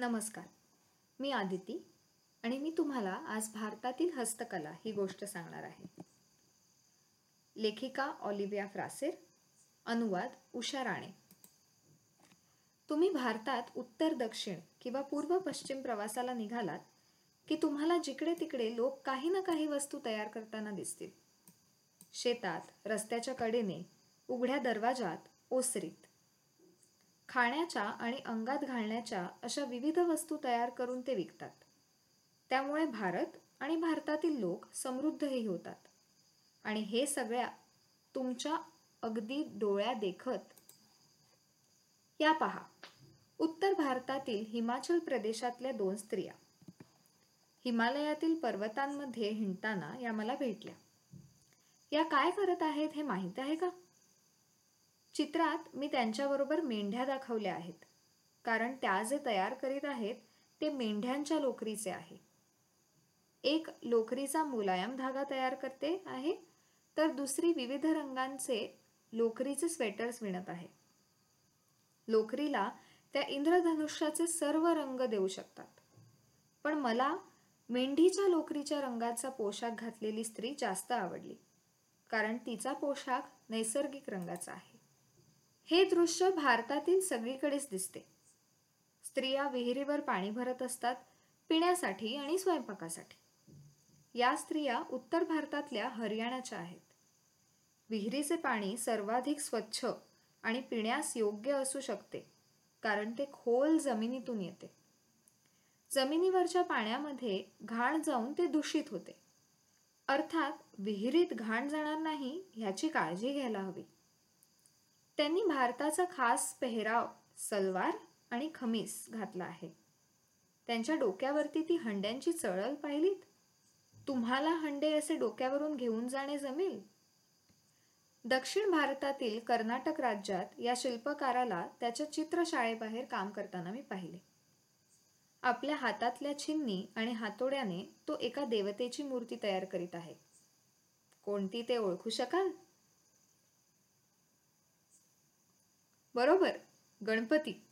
नमस्कार. मी आदिती आणि मी तुम्हाला आज भारतातील हस्तकला ही गोष्ट सांगणार आहे. लेखिका ऑलिव्हिया फ्रासेर अनुवाद उषा राणे. तुम्ही भारतात उत्तर दक्षिण किंवा पूर्व पश्चिम प्रवासाला निघालात की तुम्हाला जिकडे तिकडे लोक काही ना काही वस्तू तयार करताना दिसतील. शेतात रस्त्याच्या कडेने उघड्या दरवाजात ओसरीत. खाण्याच्या आणि अंगात घालण्याच्या अशा विविध वस्तू तयार करून ते विकतात. त्यामुळे भारत आणि भारतातील लोक समृद्धही होतात. आणि हे सगळ्या तुमच्या अगदी डोळ्या देखत या पहा. उत्तर भारतातील हिमाचल प्रदेशातल्या दोन स्त्रिया. हिमालयातील पर्वतांमध्ये हिंडताना या मला भेटल्या. या काय करत आहेत हे माहीत आहे का? चित्रात मी त्यांच्याबरोबर मेंढ्या दाखवल्या आहेत. कारण त्या जे तयार करीत आहेत ते मेंढ्यांच्या लोकरीचे आहे. एक लोकरीचा मुलायम धागा तयार करते आहे तर दुसरी विविध रंगांचे लोकरीचे स्वेटर्स विणत आहे. लोकरीला त्या इंद्रधनुष्याचे सर्व रंग देऊ शकतात. पण मला मेंढीच्या लोकरीच्या रंगाचा पोशाख घातलेली स्त्री जास्त आवडली कारण तिचा पोशाख नैसर्गिक रंगाचा आहे. हे दृश्य भारतातील सगळीकडेच दिसते. स्त्रिया विहिरीवर पाणी भरत असतात पिण्यासाठी आणि स्वयंपाकासाठी. या स्त्रिया उत्तर भारतातल्या हरियाणाच्या आहेत. विहिरीचे पाणी सर्वाधिक स्वच्छ आणि पिण्यास योग्य असू शकते कारण ते खोल जमिनीतून येते. जमिनीवरच्या पाण्यामध्ये घाण जाऊन ते दूषित होते. अर्थात विहिरीत घाण जाणार नाही ह्याची काळजी घ्यायला हवी. त्यांनी भारताचा खास पेहराव सलवार आणि खमीस घातला आहे. त्यांच्या डोक्यावरती ती हंड्यांची चळल पाहिलीत? तुम्हाला हंडे असे डोक्यावरून घेऊन जाणे जमेल? दक्षिण भारतातील कर्नाटक राज्यात या शिल्पकाराला त्याच्या चित्रशाळेबाहेर काम करताना मी पाहिले. आपल्या हातातल्या छिन्नी आणि हातोड्याने तो एका देवतेची मूर्ती तयार करीत आहे. कोणती ते ओळखू शकाल? बरोबर. गणपती.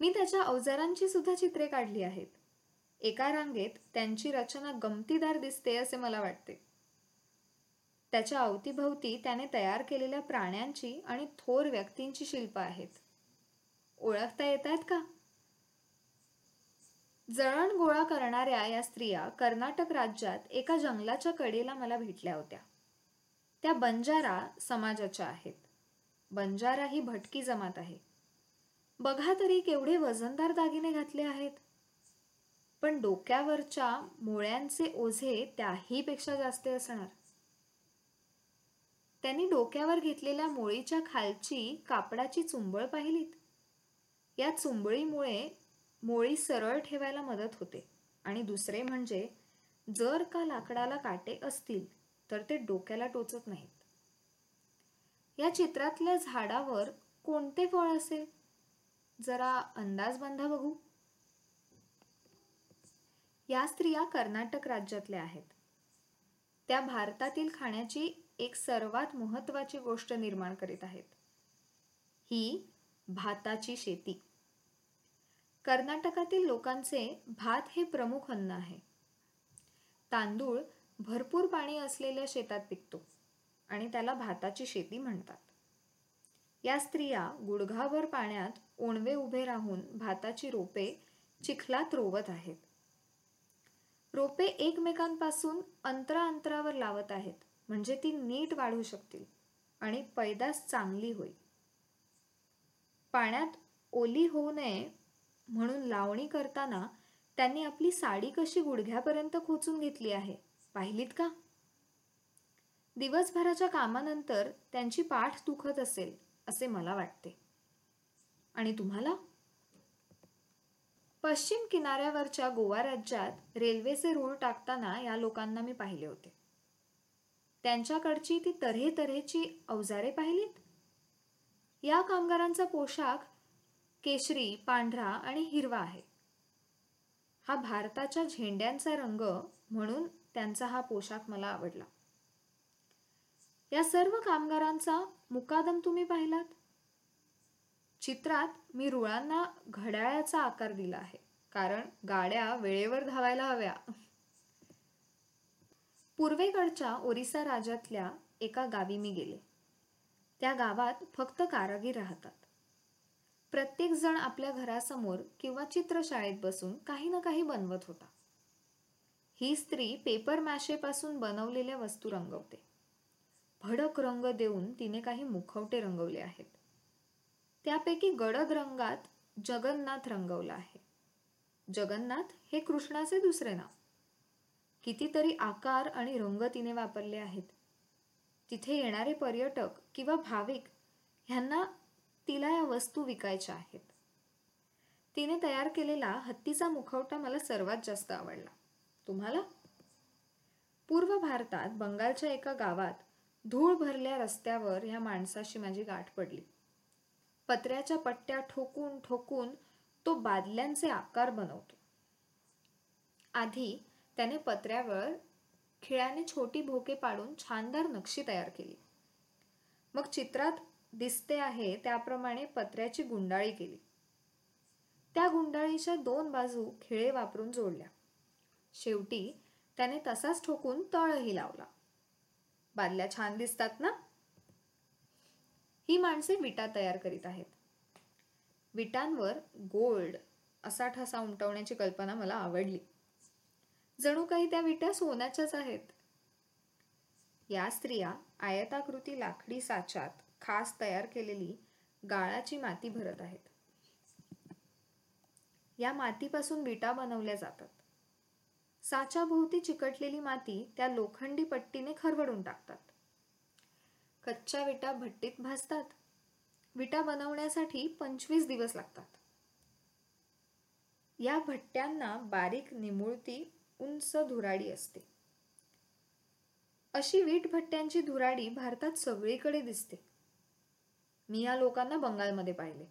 मी त्याच्या अवजारांची सुद्धा चित्रे काढली आहेत. एका रांगेत त्यांची रचना गमतीदार दिसते असे मला वाटते. त्याच्या अवतीभवती त्याने तयार केलेल्या प्राण्यांची आणि थोर व्यक्तींची शिल्प आहेत. ओळखता येत आहेत का? जळण गोळा करणाऱ्या या स्त्रिया कर्नाटक राज्यात एका जंगलाच्या कडेला मला भेटल्या होत्या. त्या बंजारा समाजाच्या आहेत. बंजारा ही भटकी जमात आहे. बघा तरी केवढे वजनदार दागिने घातले आहेत. पण डोक्यावरच्या मोळ्यांचे ओझे त्याही पेक्षा जास्त असणार. त्यांनी डोक्यावर घेतलेल्या मोळीच्या खालची कापडाची चुंबळ पाहिलीत. या चुंबळीमुळे मोळी सरळ ठेवायला मदत होते. आणि दुसरे म्हणजे जर का लाकडाला काटे असतील तर ते डोक्याला टोचत नाहीत. या चित्रातल्या झाडावर कोणते फळ असेल? जरा अंदाज बांधा बघू. या स्त्रिया कर्नाटक राज्यातल्या आहेत. त्या भारतातील खाण्याची एक सर्वात महत्वाची गोष्ट निर्माण करीत आहेत. ही भाताची शेती. कर्नाटकातील लोकांचे भात हे प्रमुख अन्न आहे. तांदूळ भरपूर पाणी असलेल्या शेतात पिकतो. आणि त्याला भाताची शेती म्हणतात. या स्त्रिया गुडघाभर पाण्यात ओणवे उभे राहून भाताची रोपे चिखलात रोवत आहेत. रोपे एकमेकांपासून अंतरा अंतरावर लावत आहेत म्हणजे ती नीट वाढू शकतील आणि पैदास चांगली होईल. पाण्यात ओली होऊ नये म्हणून लावणी करताना त्यांनी आपली साडी कशी गुडघ्यापर्यंत खोचून घेतली आहे पाहिलीत का? दिवसभराच्या कामानंतर त्यांची पाठ दुखत असेल असे मला वाटते. आणि तुम्हाला? पश्चिम किनाऱ्यावरच्या गोवा राज्यात रेल्वेचे रूळ टाकताना या लोकांना मी पाहिले होते. त्यांच्याकडची ती तऱ्हे तऱ्हेची अवजारे पाहिलीत? या कामगारांचा पोशाख केशरी पांढरा आणि हिरवा आहे. हा भारताच्या झेंड्यांचा रंग म्हणून त्यांचा हा पोशाख मला आवडला. या सर्व कामगारांचा मुकादम तुम्ही पाहिलात? चित्रात मी रुळांना घड्याळाचा आकार दिला आहे कारण गाड्या वेळेवर धावायला हव्या. पूर्वेकडच्या ओरिसा राज्यातल्या एका गावी मी गेले. त्या गावात फक्त कारागीर राहतात. प्रत्येक जण आपल्या घरासमोर किंवा चित्रशाळेत बसून काही ना काही बनवत होता. ही स्त्री पेपर मॅशेपासून बनवलेल्या वस्तू रंगवते. भडक रंग देऊन तिने काही मुखवटे रंगवले आहेत. त्यापैकी गडद रंगात जगन्नाथ रंगवला आहे. जगन्नाथ हे कृष्णाचे दुसरे नाव. कितीतरी आकार आणि रंग तिने वापरले आहेत. तिथे येणारे पर्यटक किंवा भाविक ह्यांना तिला या वस्तू विकायच्या आहेत. तिने तयार केलेला हत्तीचा मुखवटा मला सर्वात जास्त आवडला. तुम्हाला? पूर्व भारतात बंगालच्या एका गावात धूळ भरल्या रस्त्यावर ह्या माणसाशी माझी गाठ पडली. पत्र्याच्या पट्ट्या ठोकून ठोकून तो बादल्यांचे आकार बनवतो. आधी त्याने पत्र्यावर खिळ्याने छोटी भोके पाडून छानदार नक्षी तयार केली. मग चित्रात दिसते आहे त्याप्रमाणे पत्र्याची गुंडाळी केली. त्या गुंडाळीच्या दोन बाजू खिळे वापरून जोडल्या. शेवटी त्याने तसाच ठोकून तळही लावला. बादल्या छान दिसतात ना? ही माणसे विटा तयार करीत आहेत. विटांवर गोल्ड असा ठसा उमटवण्याची कल्पना मला आवडली. जणू काही त्या विटा सोन्याच्याच आहेत. या स्त्रिया आयताकृती लाकडी साच्यात खास तयार केलेली गाळाची माती भरत आहेत. या मातीपासून विटा बनवल्या जातात. साच्याभोवती चिकटलेली माती त्या लोखंडी पट्टीने खरवडून टाकतात. कच्च्या विटा भट्टीत भाजतात. विटा बनवण्यासाठी पंचवीस दिवस लागतात. या भट्ट्यांना बारीक निमुळती उंच धुराडी असते. अशी वीट भट्ट्यांची धुराडी भारतात सगळीकडे दिसते. मी या लोकांना बंगालमध्ये पाहिले.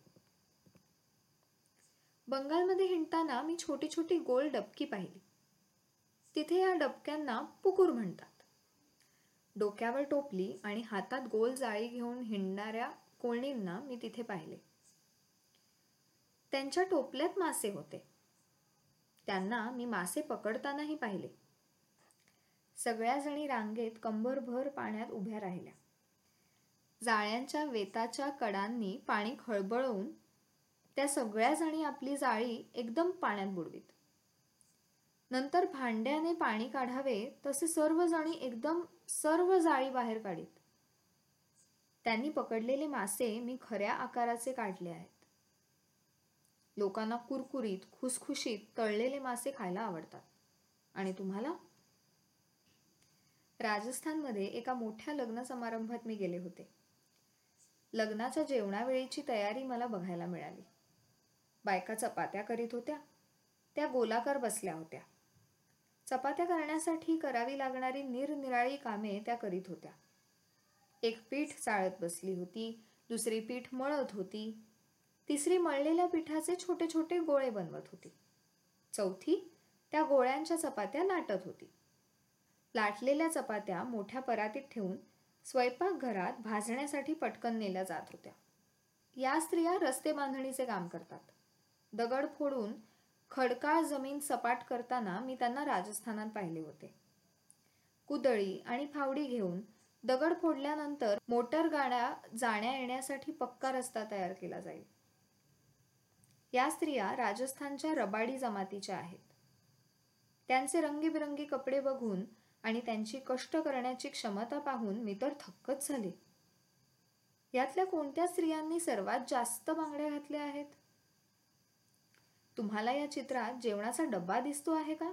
बंगालमध्ये हिंडताना मी छोटी छोटी गोल डबकी पाहिली. तिथे या डबक्यांना पुकूर म्हणतात. डोक्यावर टोपली आणि हातात गोल जाळी घेऊन हिंडणाऱ्या कोळणींना मी तिथे पाहिले. त्यांच्या टोपल्यात मासे होते. त्यांना मी मासे पकडतानाही पाहिले. सगळ्या जणी रांगेत कंबरभर पाण्यात उभ्या राहिल्या. जाळ्यांच्या वेताच्या कडांनी पाणी खळबळवून त्या सगळ्या जणी आपली जाळी एकदम पाण्यात बुडवीत. नंतर भांड्याने पाणी काढावे तसे सर्व जणी एकदम सर्व जाळी बाहेर काढीत. त्यांनी पकडलेले मासे मी खऱ्या आकाराचे काढले आहेत. लोकांना कुरकुरीत खुसखुशीत तळलेले मासे खायला आवडतात. आणि तुम्हाला? राजस्थानमध्ये एका मोठ्या लग्न समारंभात मी गेले होते. लग्नाच्या जेवणावेळीची तयारी मला बघायला मिळाली. बायका चपात्या करीत होत्या. त्या गोलाकार बसल्या होत्या. चपात्या करण्यासाठी करावी लागणारी निरनिराळी कामे त्या करीत होत्या. एक पीठ चाळत बसली होती दुसरी पीठ मळत होती तिसरी मळलेल्या पिठाचे छोटे छोटे गोळे बनवत होती. चौथी त्या गोळ्यांच्या चपात्या लाटत होती. लाटलेल्या चपात्या मोठ्या परातीत ठेवून स्वयंपाकघरात भाजण्यासाठी पटकन नेल्या जात होत्या. या स्त्रिया रस्ते बांधणीचे काम करतात. दगड फोडून खडकाळ जमीन सपाट करताना मी त्यांना राजस्थानात पाहिले होते. कुदळी आणि फावडी घेऊन दगड फोडल्यानंतर मोटर गाड्या जाण्या येण्यासाठी पक्का रस्ता तयार केला जाईल. या स्त्रिया राजस्थानच्या रबाडी जमातीच्या आहेत. त्यांचे रंगीबिरंगी कपडे बघून आणि त्यांची कष्ट करण्याची क्षमता पाहून मी तर थक्कच झाले. यातल्या कोणत्या स्त्रियांनी सर्वात जास्त बांगड्या घातल्या आहेत? तुम्हाला या चित्रात जेवणाचा डब्बा दिसतो आहे का?